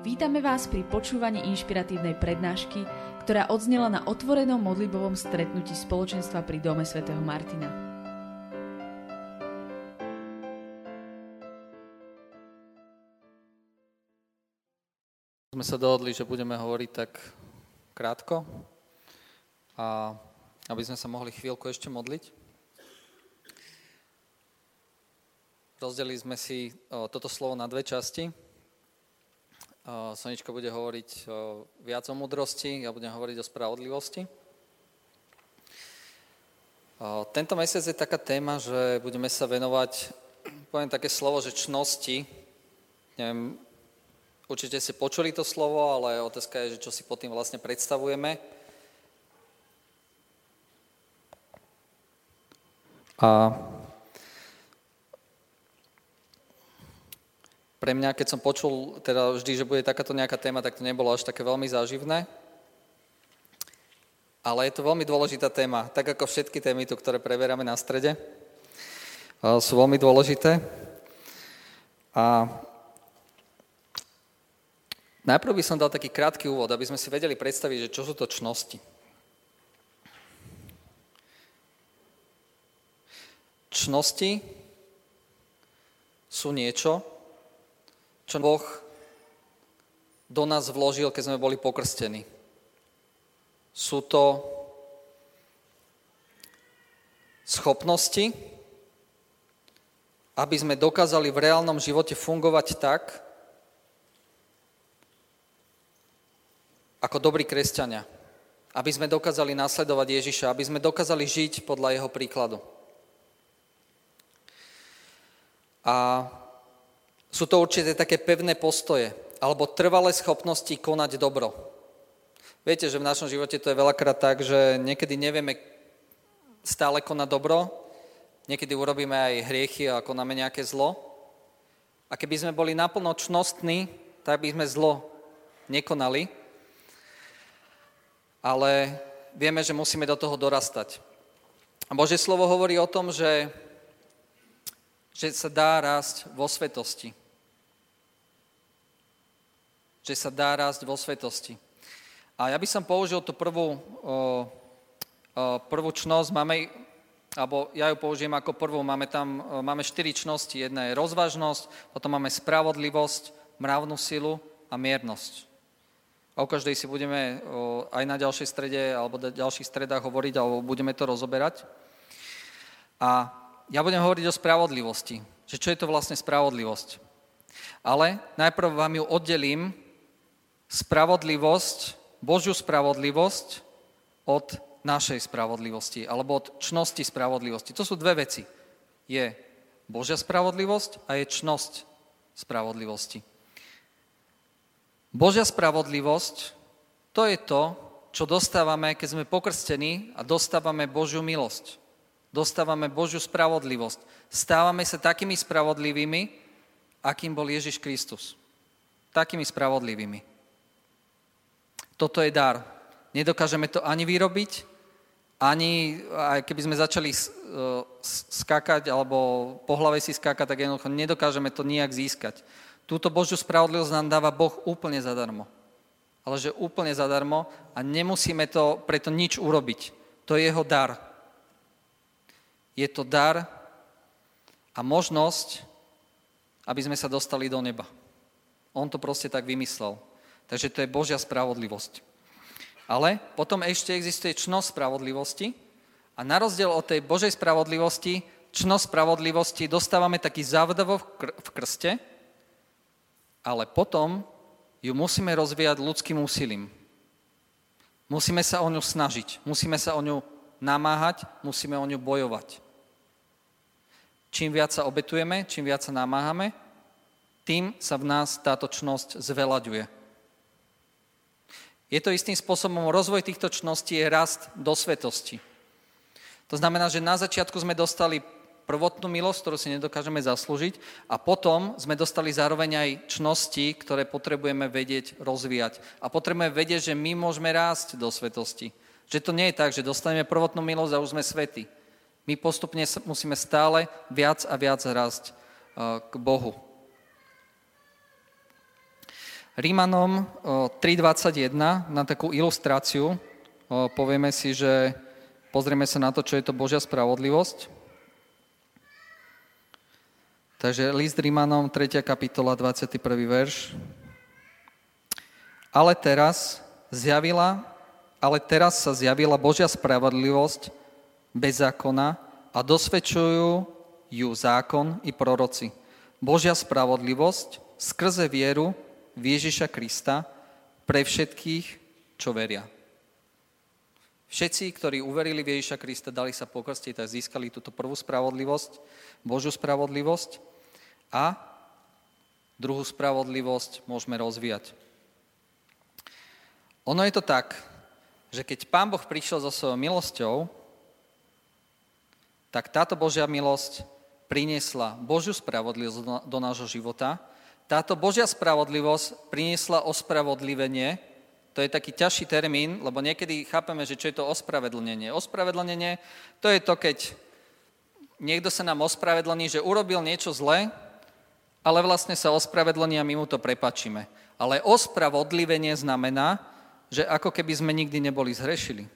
Vítame vás pri počúvaní inšpiratívnej prednášky, ktorá odznela na otvorenom modlibovom stretnutí spoločenstva pri Dome svätého Martina. Sme sa dohodli, že budeme hovoriť tak krátko a aby sme sa mohli chvíľku ešte modliť. Rozdelili sme si toto slovo na dve časti. Sonička bude hovoriť viac o mudrosti, ja budem hovoriť o spravodlivosti. Tento mesiac je taká téma, že budeme sa venovať, poviem také slovo, že čnosti. Neviem, určite ste počuli to slovo, ale otázka je, že čo si pod tým vlastne predstavujeme. A pre mňa, keď som počul teda vždy, že bude takáto nejaká téma, tak to nebolo až také veľmi záživné. Ale je to veľmi dôležitá téma, tak ako všetky témy tu, ktoré preberáme na strede, sú veľmi dôležité. A najprv by som dal taký krátky úvod, aby sme si vedeli predstaviť, že čo sú to čnosti. Čnosti sú niečo, čo Boh do nás vložil, keď sme boli pokrstení. Sú to schopnosti, aby sme dokázali v reálnom živote fungovať tak, ako dobrí kresťania. Aby sme dokázali nasledovať Ježiša, aby sme dokázali žiť podľa jeho príkladu. A sú to určite také pevné postoje alebo trvalé schopnosti konať dobro. Viete, že v našom živote to je veľakrát tak, že niekedy nevieme stále konať dobro, niekedy urobíme aj hriechy a konáme nejaké zlo. A keby sme boli naplno čnostní, tak by sme zlo nekonali. Ale vieme, že musíme do toho dorastať. A Bože slovo hovorí o tom, že, že sa dá rásť vo svetosti že sa dá rásť vo svetosti. A ja by som použil tú prvú, prvú čnosť, máme, alebo ja ju použijem ako prvú, máme tam, máme štyri čnosti. Jedna je rozvážnosť, potom máme spravodlivosť, mravnú silu a miernosť. O každej si budeme aj na ďalšej strede alebo na ďalších stredách hovoriť, alebo budeme to rozoberať. A ja budem hovoriť o spravodlivosti, že čo je to vlastne spravodlivosť. Ale najprv vám ju oddelím spravodlivosť, Božiu spravodlivosť od našej spravodlivosti alebo od čnosti spravodlivosti. To sú dve veci. Je Božia spravodlivosť a je čnosť spravodlivosti. Božia spravodlivosť to je to, čo dostávame, keď sme pokrstení a dostávame Božiu milosť. Dostávame Božiu spravodlivosť. Stávame sa takými spravodlivými, akým bol Ježiš Kristus. Takými spravodlivými. Toto je dar. Nedokážeme to ani vyrobiť, ani aj keby sme začali skákať alebo po hlave si skákať, tak jednoducho nedokážeme to nijak získať. Túto Božiu spravodlivosť nám dáva Boh úplne zadarmo. Ale že úplne zadarmo a nemusíme to preto nič urobiť. To je jeho dar. Je to dar a možnosť, aby sme sa dostali do neba. On to proste tak vymyslel. Takže to je Božia spravodlivosť. Ale potom ešte existuje čnosť spravodlivosti a na rozdiel od tej Božej spravodlivosti, čnosť spravodlivosti dostávame taký závdavo v krste, ale potom ju musíme rozvíjať ľudským úsilím. Musíme sa o ňu snažiť, musíme sa o ňu namáhať, musíme o ňu bojovať. Čím viac sa obetujeme, čím viac sa namáhame, tým sa v nás táto čnosť zvelaďuje. Je to istým spôsobom, rozvoj týchto čností je rast do svetosti. To znamená, že na začiatku sme dostali prvotnú milosť, ktorú si nedokážeme zaslúžiť a potom sme dostali zároveň aj čnosti, ktoré potrebujeme vedieť rozvíjať. A potrebujeme vedieť, že my môžeme rásť do svetosti. Že to nie je tak, že dostaneme prvotnú milosť a už sme svety. My postupne musíme stále viac a viac rásť eh, k Bohu. Rímanom 3.21 na takú ilustráciu povieme si, že pozrieme sa na to, čo je to Božia spravodlivosť. Takže list Rímanom, 3. kapitola, 21. verš. Ale teraz zjavila, ale teraz sa zjavila Božia spravodlivosť bez zákona a dosvedčujú ju zákon i proroci. Božia spravodlivosť skrze vieru Ježiša Krista pre všetkých, čo veria. Všetci, ktorí uverili v Ježiša Krista, dali sa pokrstiť a získali túto prvú spravodlivosť, Božiu spravodlivosť a druhú spravodlivosť môžeme rozvíjať. Ono je to tak, že keď Pán Boh prišiel so svojou milosťou, tak táto Božia milosť priniesla Božiu spravodlivosť do nášho života. Táto Božia spravodlivosť priniesla ospravodlivenie. To je taký ťažší termín, lebo niekedy chápeme, že čo je to ospravedlnenie. Ospravedlnenie to je to, keď niekto sa nám ospravedlní, že urobil niečo zlé, ale vlastne sa ospravedlní a my mu to prepačíme. Ale ospravodlivenie znamená, že ako keby sme nikdy neboli zhrešili.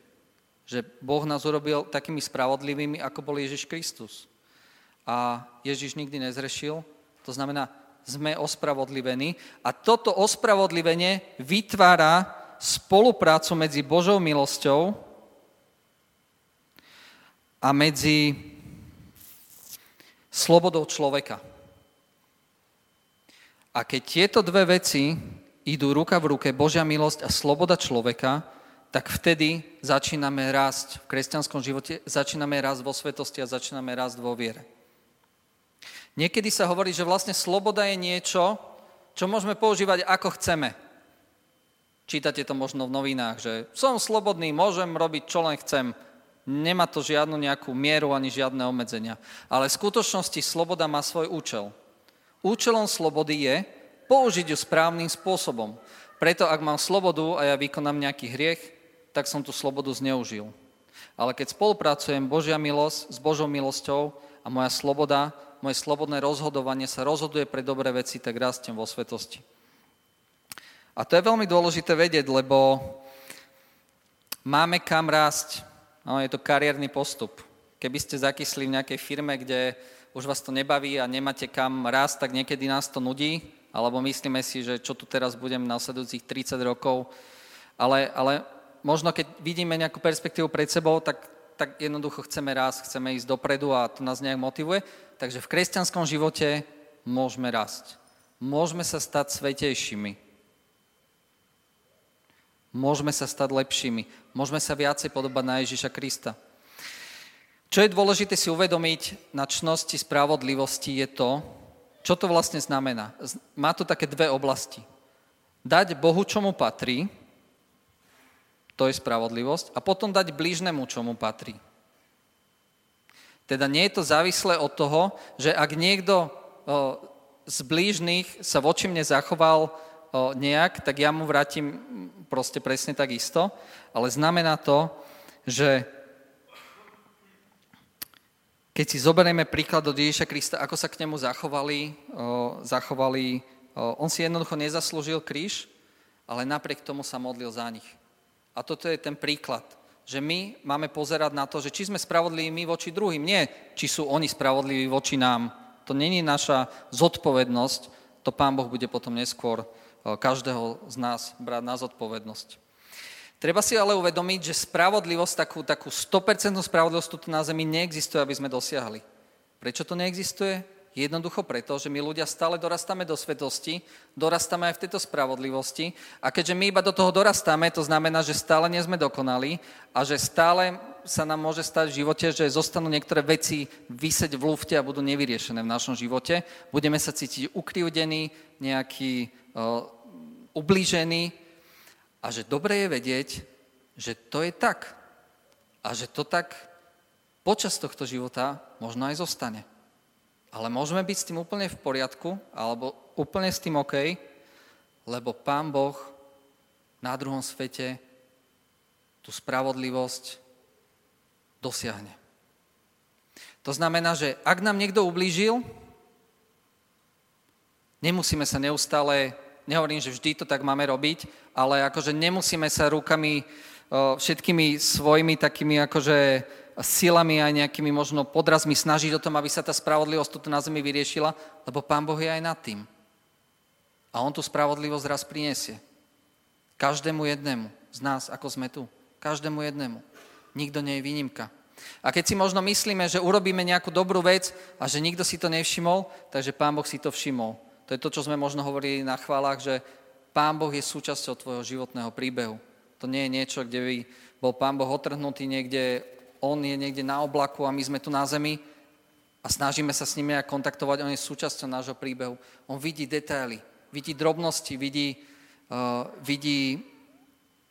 Že Boh nás urobil takými spravodlivými, ako bol Ježiš Kristus a Ježiš nikdy nezrešil. To znamená, sme ospravodlivení a toto ospravodlivenie vytvára spoluprácu medzi Božou milosťou a medzi slobodou človeka. A keď tieto dve veci idú ruka v ruke, Božia milosť a sloboda človeka, tak vtedy začíname rásť v kresťanskom živote, začíname rásť vo svetosti a začíname rásť vo viere. Niekedy sa hovorí, že vlastne sloboda je niečo, čo môžeme používať ako chceme. Čítate to možno v novinách, že som slobodný, môžem robiť čo len chcem. Nemá to žiadnu nejakú mieru ani žiadne obmedzenia. Ale v skutočnosti sloboda má svoj účel. Účelom slobody je použiť ju správnym spôsobom. Preto ak mám slobodu a ja vykonám nejaký hriech, tak som tú slobodu zneužil. Ale keď spolupracujem Božia milosť s Božou milosťou a moja sloboda moje slobodné rozhodovanie sa rozhoduje pre dobré veci, tak rastiem vo svetosti. A to je veľmi dôležité vedieť, lebo máme kam rásť. No, je to kariérny postup. Keby ste zakysli v nejakej firme, kde už vás to nebaví a nemáte kam rásť, tak niekedy nás to nudí, alebo myslíme si, že čo tu teraz budem na nasledujúcich 30 rokov. Ale, ale možno keď vidíme nejakú perspektívu pred sebou, tak, tak jednoducho chceme rásť, chceme ísť dopredu a to nás nejak motivuje. Takže v kresťanskom živote môžeme rásť. Môžeme sa stať svetejšími. Môžeme sa stať lepšími. Môžeme sa viacej podobať na Ježiša Krista. Čo je dôležité si uvedomiť na čnosti spravodlivosti je to, čo to vlastne znamená. Má to také dve oblasti. Dať Bohu, čo mu patrí, to je spravodlivosť, a potom dať blížnemu, čo mu patrí. Teda nie je to závislé od toho, že ak niekto z blížnych sa voči mne zachoval nejak, tak ja mu vrátim proste presne tak isto, ale znamená to, že keď si zoberieme príklad od Ježiša Krista, ako sa k nemu zachovali, zachovali on si jednoducho nezaslúžil kríž, ale napriek tomu sa modlil za nich. A toto je ten príklad že my máme pozerať na to, že či sme spravodliví my voči druhým, nie či sú oni spravodliví voči nám. To není naša zodpovednosť, to Pán Boh bude potom neskôr e, každého z nás brať na zodpovednosť. Treba si ale uvedomiť, že spravodlivosť, takú, takú 100% spravodlivosť tu na zemi neexistuje, aby sme dosiahli. Prečo to neexistuje? Jednoducho preto, že my ľudia stále dorastáme do svetosti, dorastáme aj v tejto spravodlivosti a keďže my iba do toho dorastáme, to znamená, že stále nie sme dokonali a že stále sa nám môže stať v živote, že zostanú niektoré veci vyseť v lufte a budú nevyriešené v našom živote. Budeme sa cítiť ukrivdení, nejaký uh, ublížení a že dobre je vedieť, že to je tak a že to tak počas tohto života možno aj zostane. Ale môžeme byť s tým úplne v poriadku, alebo úplne s tým OK, lebo Pán Boh na druhom svete tú spravodlivosť dosiahne. To znamená, že ak nám niekto ublížil, nemusíme sa neustále nehovorím, že vždy to tak máme robiť, ale akože nemusíme sa rukami, všetkými svojimi takými akože silami aj nejakými možno podrazmi snažiť o tom, aby sa tá spravodlivosť tu na zemi vyriešila, lebo Pán Boh je aj nad tým. A On tú spravodlivosť raz prinesie. Každému jednému z nás, ako sme tu. Každému jednému. Nikto nie je výnimka. A keď si možno myslíme, že urobíme nejakú dobrú vec a že nikto si to nevšimol, takže Pán Boh si to všimol. To je to, čo sme možno hovorili na chválach, že Pán Boh je súčasťou tvojho životného príbehu. To nie je niečo, kde by bol Pán Boh otrhnutý niekde, On je niekde na oblaku a my sme tu na zemi a snažíme sa s ním nejak kontaktovať. On je súčasťou nášho príbehu. On vidí detaily, vidí drobnosti, vidí, uh, vidí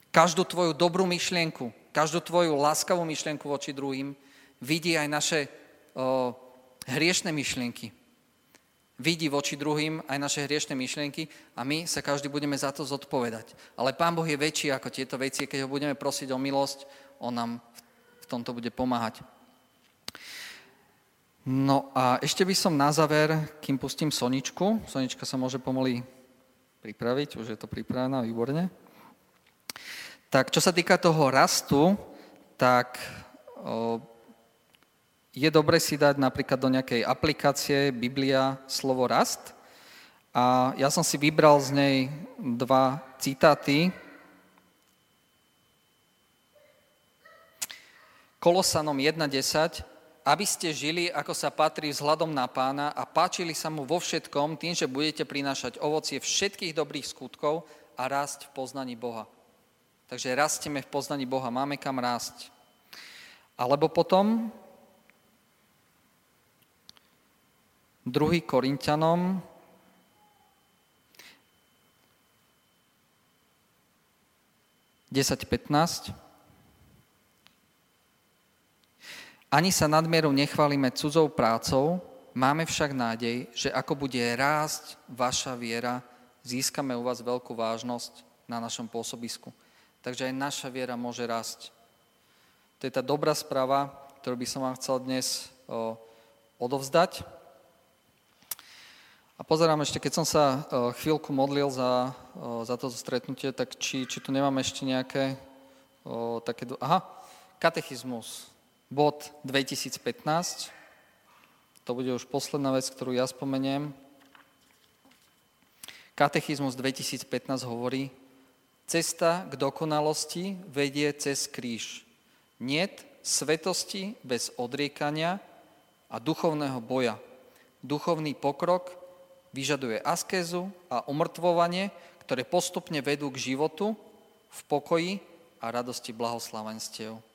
každú tvoju dobrú myšlienku, každú tvoju láskavú myšlienku voči druhým, vidí aj naše uh, hriešne myšlienky. Vidí voči druhým aj naše hriešne myšlienky a my sa každý budeme za to zodpovedať. Ale Pán Boh je väčší ako tieto veci, keď ho budeme prosiť o milosť, on nám tomto bude pomáhať. No a ešte by som na záver, kým pustím Soničku, Sonička sa môže pomaly pripraviť, už je to pripravená, výborne. Tak čo sa týka toho rastu, tak o, je dobre si dať napríklad do nejakej aplikácie Biblia slovo rast. A ja som si vybral z nej dva citáty. Kolosanom 1.10 aby ste žili, ako sa patrí vzhľadom na pána a páčili sa mu vo všetkom, tým, že budete prinášať ovocie všetkých dobrých skutkov a rásť v poznaní Boha. Takže rastieme v poznaní Boha, máme kam rásť. Alebo potom 2. Korintianom desať Ani sa nadmieru nechválime cudzou prácou, máme však nádej, že ako bude rásť vaša viera, získame u vás veľkú vážnosť na našom pôsobisku takže aj naša viera môže rásť. To je tá dobrá správa, ktorú by som vám chcel dnes o, odovzdať. A pozerám ešte, keď som sa o, chvíľku modlil za, o, za toto stretnutie, tak či, či tu nemám ešte nejaké o, také... Aha, katechizmus, bod 2015. To bude už posledná vec, ktorú ja spomeniem. Katechizmus 2015 hovorí, Cesta k dokonalosti vedie cez kríž. Niet svetosti bez odriekania a duchovného boja. Duchovný pokrok vyžaduje askézu a umrtvovanie, ktoré postupne vedú k životu v pokoji a radosti blahoslavenstiev.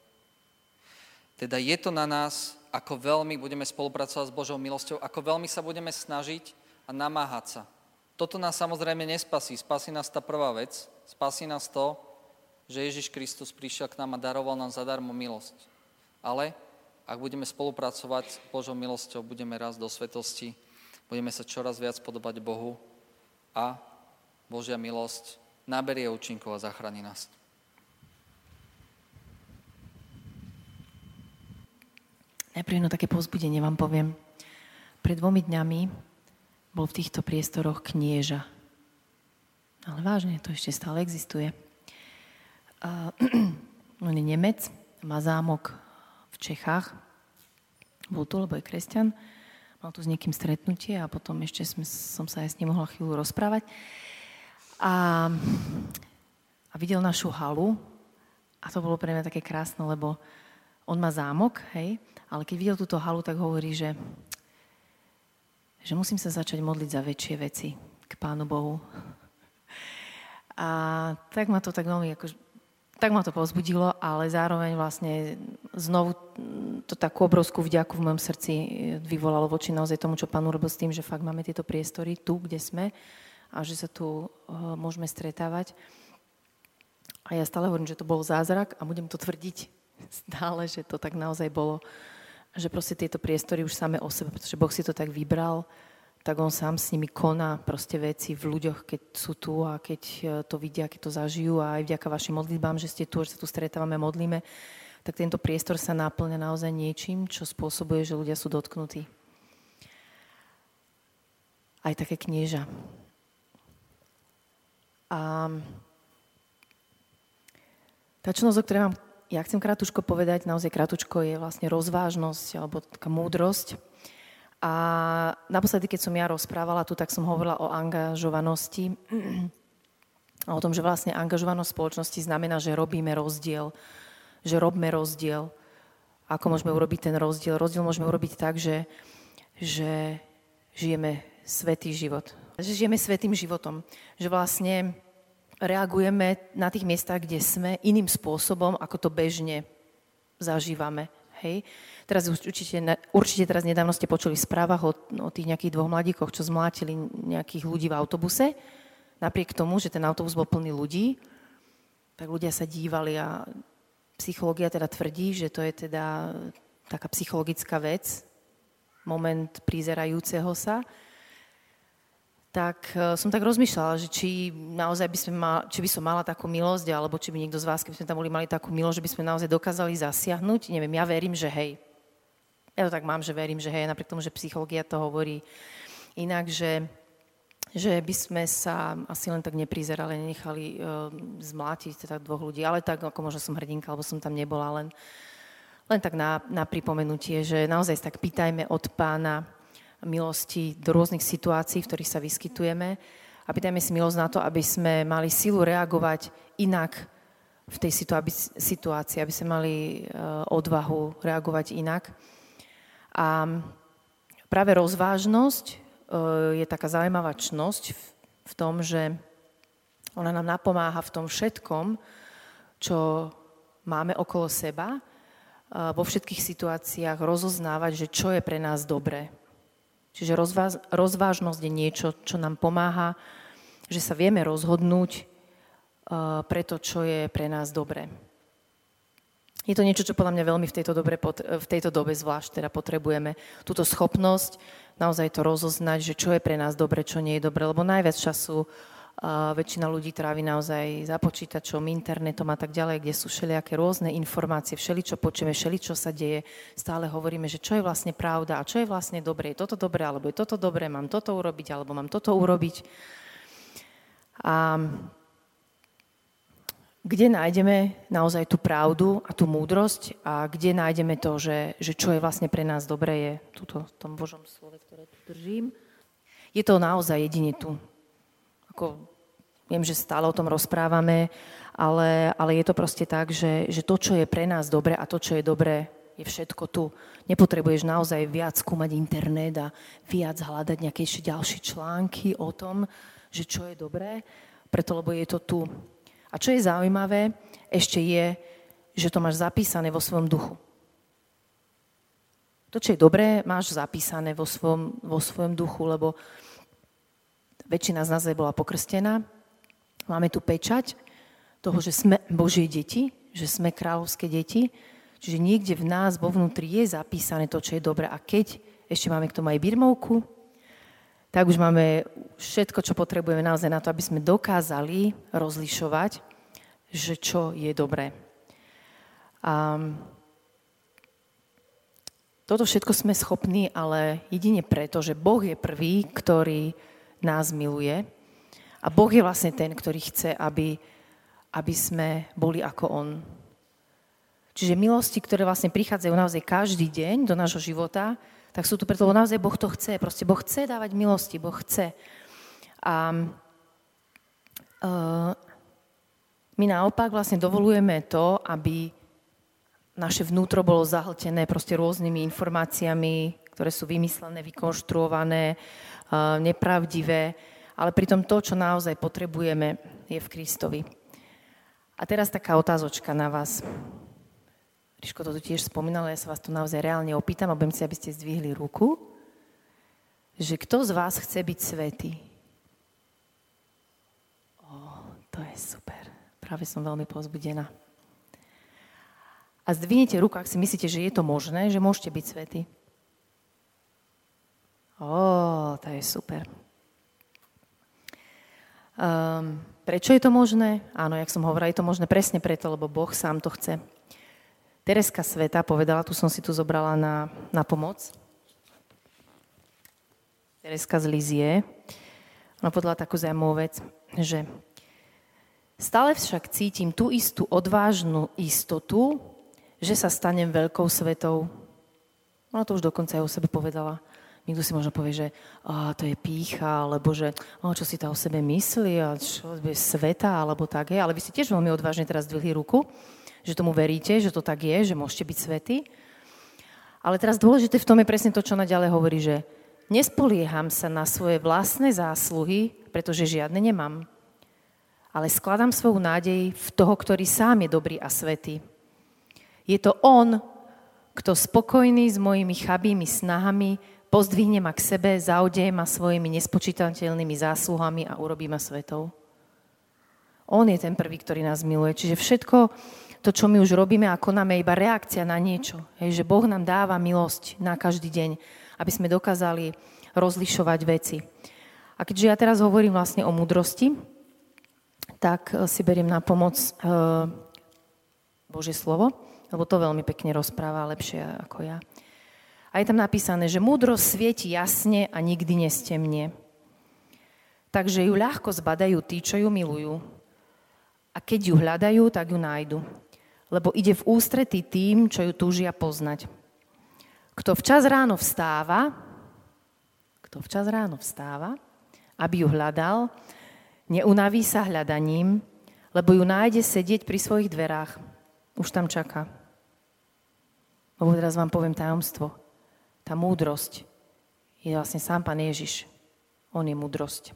Teda je to na nás, ako veľmi budeme spolupracovať s Božou milosťou, ako veľmi sa budeme snažiť a namáhať sa. Toto nás samozrejme nespasí. Spasí nás tá prvá vec, Spasí nás to, že Ježiš Kristus prišiel k nám a daroval nám zadarmo milosť. Ale ak budeme spolupracovať s Božou milosťou, budeme raz do svetosti, budeme sa čoraz viac podobať Bohu a Božia milosť naberie účinkov a zachráni nás. Najprv jedno také povzbudenie vám poviem. Pred dvomi dňami bol v týchto priestoroch knieža, ale vážne, to ešte stále existuje. Uh, on je Nemec, má zámok v Čechách. Bol tu, lebo je kresťan. Mal tu s niekým stretnutie a potom ešte sme, som sa aj s ním mohla chvíľu rozprávať. A, a videl našu halu a to bolo pre mňa také krásne, lebo on má zámok, hej, ale keď videl túto halu, tak hovorí, že, že musím sa začať modliť za väčšie veci k Pánu Bohu. A tak ma to tak veľmi, ako, tak ma to pozbudilo, ale zároveň vlastne znovu to takú obrovskú vďaku v mojom srdci vyvolalo voči naozaj tomu, čo pán urobil s tým, že fakt máme tieto priestory tu, kde sme a že sa tu uh, môžeme stretávať. A ja stále hovorím, že to bol zázrak a budem to tvrdiť stále, že to tak naozaj bolo, že proste tieto priestory už same o sebe, pretože Boh si to tak vybral, tak on sám s nimi koná proste veci v ľuďoch, keď sú tu a keď e, to vidia, keď to zažijú a aj vďaka vašim modlitbám, že ste tu, že sa tu stretávame, modlíme, tak tento priestor sa náplňa naozaj niečím, čo spôsobuje, že ľudia sú dotknutí. Aj také knieža. A tá činnosť, o ktorej vám ja chcem kratučko povedať, naozaj kratučko je vlastne rozvážnosť alebo taká múdrosť. A naposledy, keď som ja rozprávala tu, tak som hovorila o angažovanosti a o tom, že vlastne angažovanosť spoločnosti znamená, že robíme rozdiel, že robíme rozdiel. Ako môžeme urobiť ten rozdiel? Rozdiel môžeme urobiť tak, že, že žijeme svetý život. Že žijeme svetým životom. Že vlastne reagujeme na tých miestach, kde sme, iným spôsobom, ako to bežne zažívame. Hej. Teraz určite, určite teraz nedávno ste počuli v správach o, o tých nejakých dvoch mladíkoch, čo zmlátili nejakých ľudí v autobuse. Napriek tomu, že ten autobus bol plný ľudí, tak ľudia sa dívali a psychológia teda tvrdí, že to je teda taká psychologická vec, moment prizerajúceho sa tak e, som tak rozmýšľala, že či naozaj by, sme mal, či by som mala takú milosť, alebo či by niekto z vás, keby sme tam boli mali takú milosť, že by sme naozaj dokázali zasiahnuť. Neviem, ja verím, že hej. Ja to tak mám, že verím, že hej, napriek tomu, že psychológia to hovorí inak, že, že by sme sa asi len tak neprizerali, nenechali uh, zmlátiť teda dvoch ľudí, ale tak ako možno som hrdinka, alebo som tam nebola, len, len tak na, na pripomenutie, že naozaj tak pýtajme od pána, milosti do rôznych situácií, v ktorých sa vyskytujeme a pýtajme si milosť na to, aby sme mali silu reagovať inak v tej situácii, aby sme mali e, odvahu reagovať inak. A práve rozvážnosť e, je taká zaujímavá čnosť v tom, že ona nám napomáha v tom všetkom, čo máme okolo seba, e, vo všetkých situáciách rozoznávať, že čo je pre nás dobré. Čiže rozváž, rozvážnosť je niečo, čo nám pomáha, že sa vieme rozhodnúť uh, pre to, čo je pre nás dobré. Je to niečo, čo podľa mňa veľmi v tejto, dobe, v tejto dobe zvlášť teda potrebujeme. Túto schopnosť naozaj to rozoznať, že čo je pre nás dobre, čo nie je dobre, lebo najviac času väčšina ľudí trávi naozaj za počítačom, internetom a tak ďalej, kde sú všelijaké rôzne informácie, všeličo počujeme, všeličo sa deje. Stále hovoríme, že čo je vlastne pravda a čo je vlastne dobre. Je toto dobré, alebo je toto dobré, mám toto urobiť, alebo mám toto urobiť. A kde nájdeme naozaj tú pravdu a tú múdrosť a kde nájdeme to, že, že čo je vlastne pre nás dobré, je tuto, v tom Božom slove, ktoré tu držím. Je to naozaj jedine tu, ako, viem, že stále o tom rozprávame, ale, ale je to proste tak, že, že to, čo je pre nás dobre a to, čo je dobré, je všetko tu. Nepotrebuješ naozaj viac skúmať internet a viac hľadať nejaké ešte ďalšie články o tom, že čo je dobré, preto lebo je to tu. A čo je zaujímavé, ešte je, že to máš zapísané vo svojom duchu. To, čo je dobré, máš zapísané vo svojom, vo svojom duchu, lebo väčšina z nás aj bola pokrstená. Máme tu pečať toho, že sme Božie deti, že sme kráľovské deti. Čiže niekde v nás, vo vnútri je zapísané to, čo je dobré. A keď ešte máme k tomu aj birmovku, tak už máme všetko, čo potrebujeme naozaj na to, aby sme dokázali rozlišovať, že čo je dobré. A toto všetko sme schopní, ale jedine preto, že Boh je prvý, ktorý nás miluje. A Boh je vlastne ten, ktorý chce, aby, aby sme boli ako On. Čiže milosti, ktoré vlastne prichádzajú naozaj každý deň do nášho života, tak sú tu preto, lebo naozaj Boh to chce. Proste Boh chce dávať milosti, Boh chce. A uh, my naopak vlastne dovolujeme to, aby naše vnútro bolo zahltené proste rôznymi informáciami, ktoré sú vymyslené, vykonštruované, nepravdivé, ale pritom to, čo naozaj potrebujeme, je v Kristovi. A teraz taká otázočka na vás. Ríško to tu tiež spomínal, ja sa vás tu naozaj reálne opýtam a budem si, aby ste zdvihli ruku, že kto z vás chce byť svetý? Ó, to je super. Práve som veľmi pozbudená. A zdvihnite ruku, ak si myslíte, že je to možné, že môžete byť svetí. Ó, to je super. Um, prečo je to možné? Áno, jak som hovorila, je to možné presne preto, lebo Boh sám to chce. Tereska Sveta povedala, tu som si tu zobrala na, na pomoc. Tereska z Lizie. Ona povedala takú zaujímavú vec, že Stále však cítim tú istú odvážnu istotu, že sa stanem veľkou svetou. Ona to už dokonca aj o sebe povedala. Niekto si možno povie, že á, to je pícha, alebo že á, čo si tá o sebe myslí, a čo je sveta, alebo tak je. Ale vy ste tiež veľmi odvážne teraz zdvihli ruku, že tomu veríte, že to tak je, že môžete byť svety. Ale teraz dôležité v tom je presne to, čo ona ďalej hovorí, že nespolieham sa na svoje vlastné zásluhy, pretože žiadne nemám. Ale skladám svoju nádej v toho, ktorý sám je dobrý a svetý. Je to on, kto spokojný s mojimi chabými snahami pozdvihne ma k sebe, zaudeje ma svojimi nespočítateľnými zásluhami a urobí ma svetou. On je ten prvý, ktorý nás miluje. Čiže všetko to, čo my už robíme a konáme, je iba reakcia na niečo. Hej, že Boh nám dáva milosť na každý deň, aby sme dokázali rozlišovať veci. A keďže ja teraz hovorím vlastne o múdrosti, tak si beriem na pomoc uh, Božie slovo, lebo to veľmi pekne rozpráva lepšie ako ja. A je tam napísané, že múdrosť svieti jasne a nikdy nestemne. Takže ju ľahko zbadajú tí, čo ju milujú. A keď ju hľadajú, tak ju nájdu. Lebo ide v ústretí tým, čo ju túžia poznať. Kto včas ráno vstáva, kto včas ráno vstáva, aby ju hľadal, neunaví sa hľadaním, lebo ju nájde sedieť pri svojich dverách. Už tam čaká. Lebo teraz vám poviem tajomstvo tá múdrosť je vlastne sám Pán Ježiš. On je múdrosť.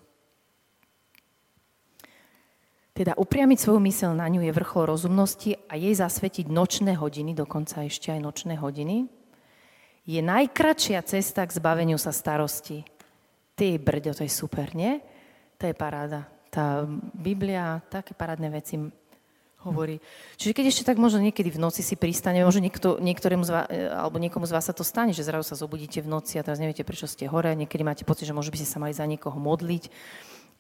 Teda upriamiť svoju mysel na ňu je vrchol rozumnosti a jej zasvetiť nočné hodiny, dokonca ešte aj nočné hodiny, je najkračšia cesta k zbaveniu sa starosti. Ty brďo, to je super, nie? To je paráda. Tá Biblia, také parádne veci hovorí. Čiže keď ešte tak možno niekedy v noci si pristane, možno niekto, niektorému z vás, e, alebo niekomu z vás sa to stane, že zrazu sa zobudíte v noci a teraz neviete, prečo ste hore, niekedy máte pocit, že možno by ste sa mali za niekoho modliť.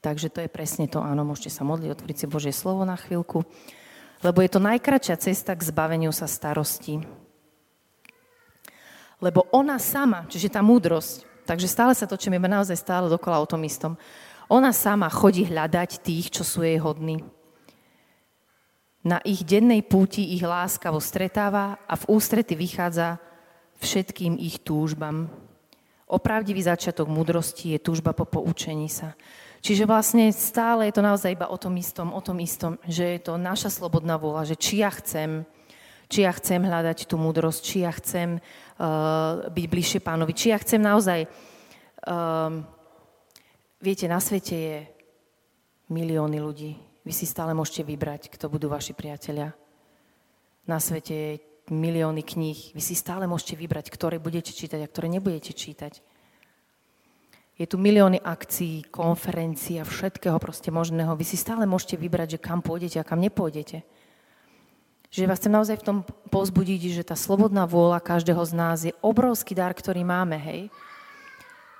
Takže to je presne to, áno, môžete sa modliť, otvoriť si Božie slovo na chvíľku, lebo je to najkračšia cesta k zbaveniu sa starosti. Lebo ona sama, čiže tá múdrosť, takže stále sa točíme naozaj stále dokola o tom istom, ona sama chodí hľadať tých, čo sú jej hodní na ich dennej púti ich láskavo stretáva a v ústrety vychádza všetkým ich túžbám. Opravdivý začiatok múdrosti je túžba po poučení sa. Čiže vlastne stále je to naozaj iba o tom istom, o tom istom, že je to naša slobodná vôľa, že či ja chcem, či ja chcem hľadať tú múdrosť, či ja chcem uh, byť bližšie pánovi, či ja chcem naozaj... Uh, viete, na svete je milióny ľudí, vy si stále môžete vybrať, kto budú vaši priatelia. Na svete je milióny kníh. Vy si stále môžete vybrať, ktoré budete čítať a ktoré nebudete čítať. Je tu milióny akcií, konferencií a všetkého proste možného. Vy si stále môžete vybrať, že kam pôjdete a kam nepôjdete. Že vás chcem naozaj v tom pozbudiť, že tá slobodná vôľa každého z nás je obrovský dar, ktorý máme, hej.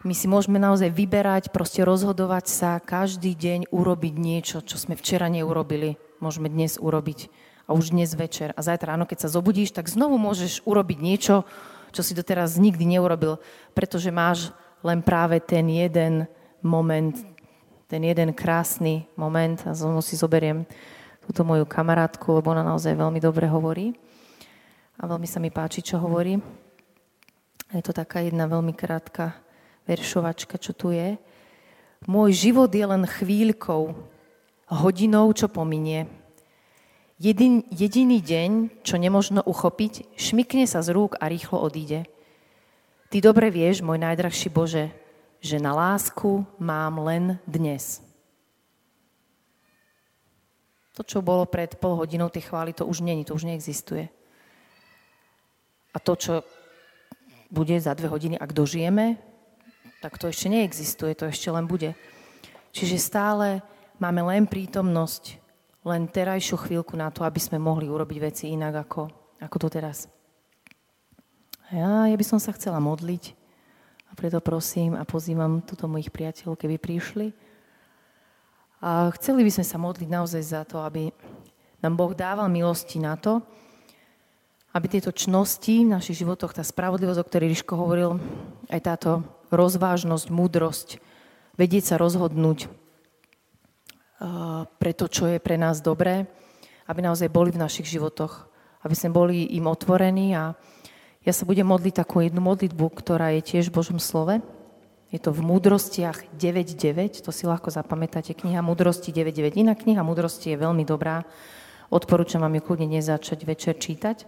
My si môžeme naozaj vyberať, proste rozhodovať sa každý deň urobiť niečo, čo sme včera neurobili. Môžeme dnes urobiť a už dnes večer. A zajtra ráno, keď sa zobudíš, tak znovu môžeš urobiť niečo, čo si doteraz nikdy neurobil, pretože máš len práve ten jeden moment, ten jeden krásny moment a znovu si zoberiem túto moju kamarátku, lebo ona naozaj veľmi dobre hovorí a veľmi sa mi páči, čo hovorí. Je to taká jedna veľmi krátka veršovačka, čo tu je. Môj život je len chvíľkou, hodinou, čo pominie. Jedin, jediný deň, čo nemožno uchopiť, šmikne sa z rúk a rýchlo odíde. Ty dobre vieš, môj najdrahší Bože, že na lásku mám len dnes. To, čo bolo pred pol hodinou tej chvály, to už není, to už neexistuje. A to, čo bude za dve hodiny, ak dožijeme, tak to ešte neexistuje, to ešte len bude. Čiže stále máme len prítomnosť, len terajšiu chvíľku na to, aby sme mohli urobiť veci inak ako, ako to teraz. A ja, ja by som sa chcela modliť a preto prosím a pozývam túto mojich priateľov, keby prišli. A chceli by sme sa modliť naozaj za to, aby nám Boh dával milosti na to, aby tieto čnosti v našich životoch, tá spravodlivosť, o ktorej Ríško hovoril, aj táto rozvážnosť, múdrosť, vedieť sa rozhodnúť, pre to, čo je pre nás dobré, aby naozaj boli v našich životoch, aby sme boli im otvorení a ja sa budem modliť takú jednu modlitbu, ktorá je tiež v Božom slove. Je to v Múdrostiach 9.9, to si ľahko zapamätáte, kniha Múdrosti 9.9. Iná kniha Múdrosti je veľmi dobrá, odporúčam vám ju kľudne nezačať večer čítať,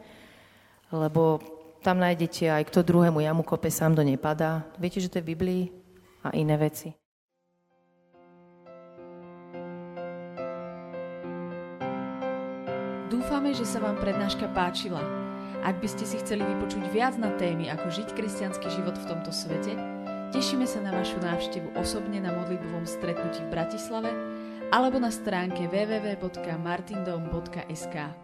lebo tam nájdete aj kto druhému jamu kope, sám do nepadá. Viete, že to je v Biblii a iné veci. Dúfame, že sa vám prednáška páčila. Ak by ste si chceli vypočuť viac na témy, ako žiť kresťanský život v tomto svete, tešíme sa na vašu návštevu osobne na modlitbovom stretnutí v Bratislave alebo na stránke www.martindom.sk.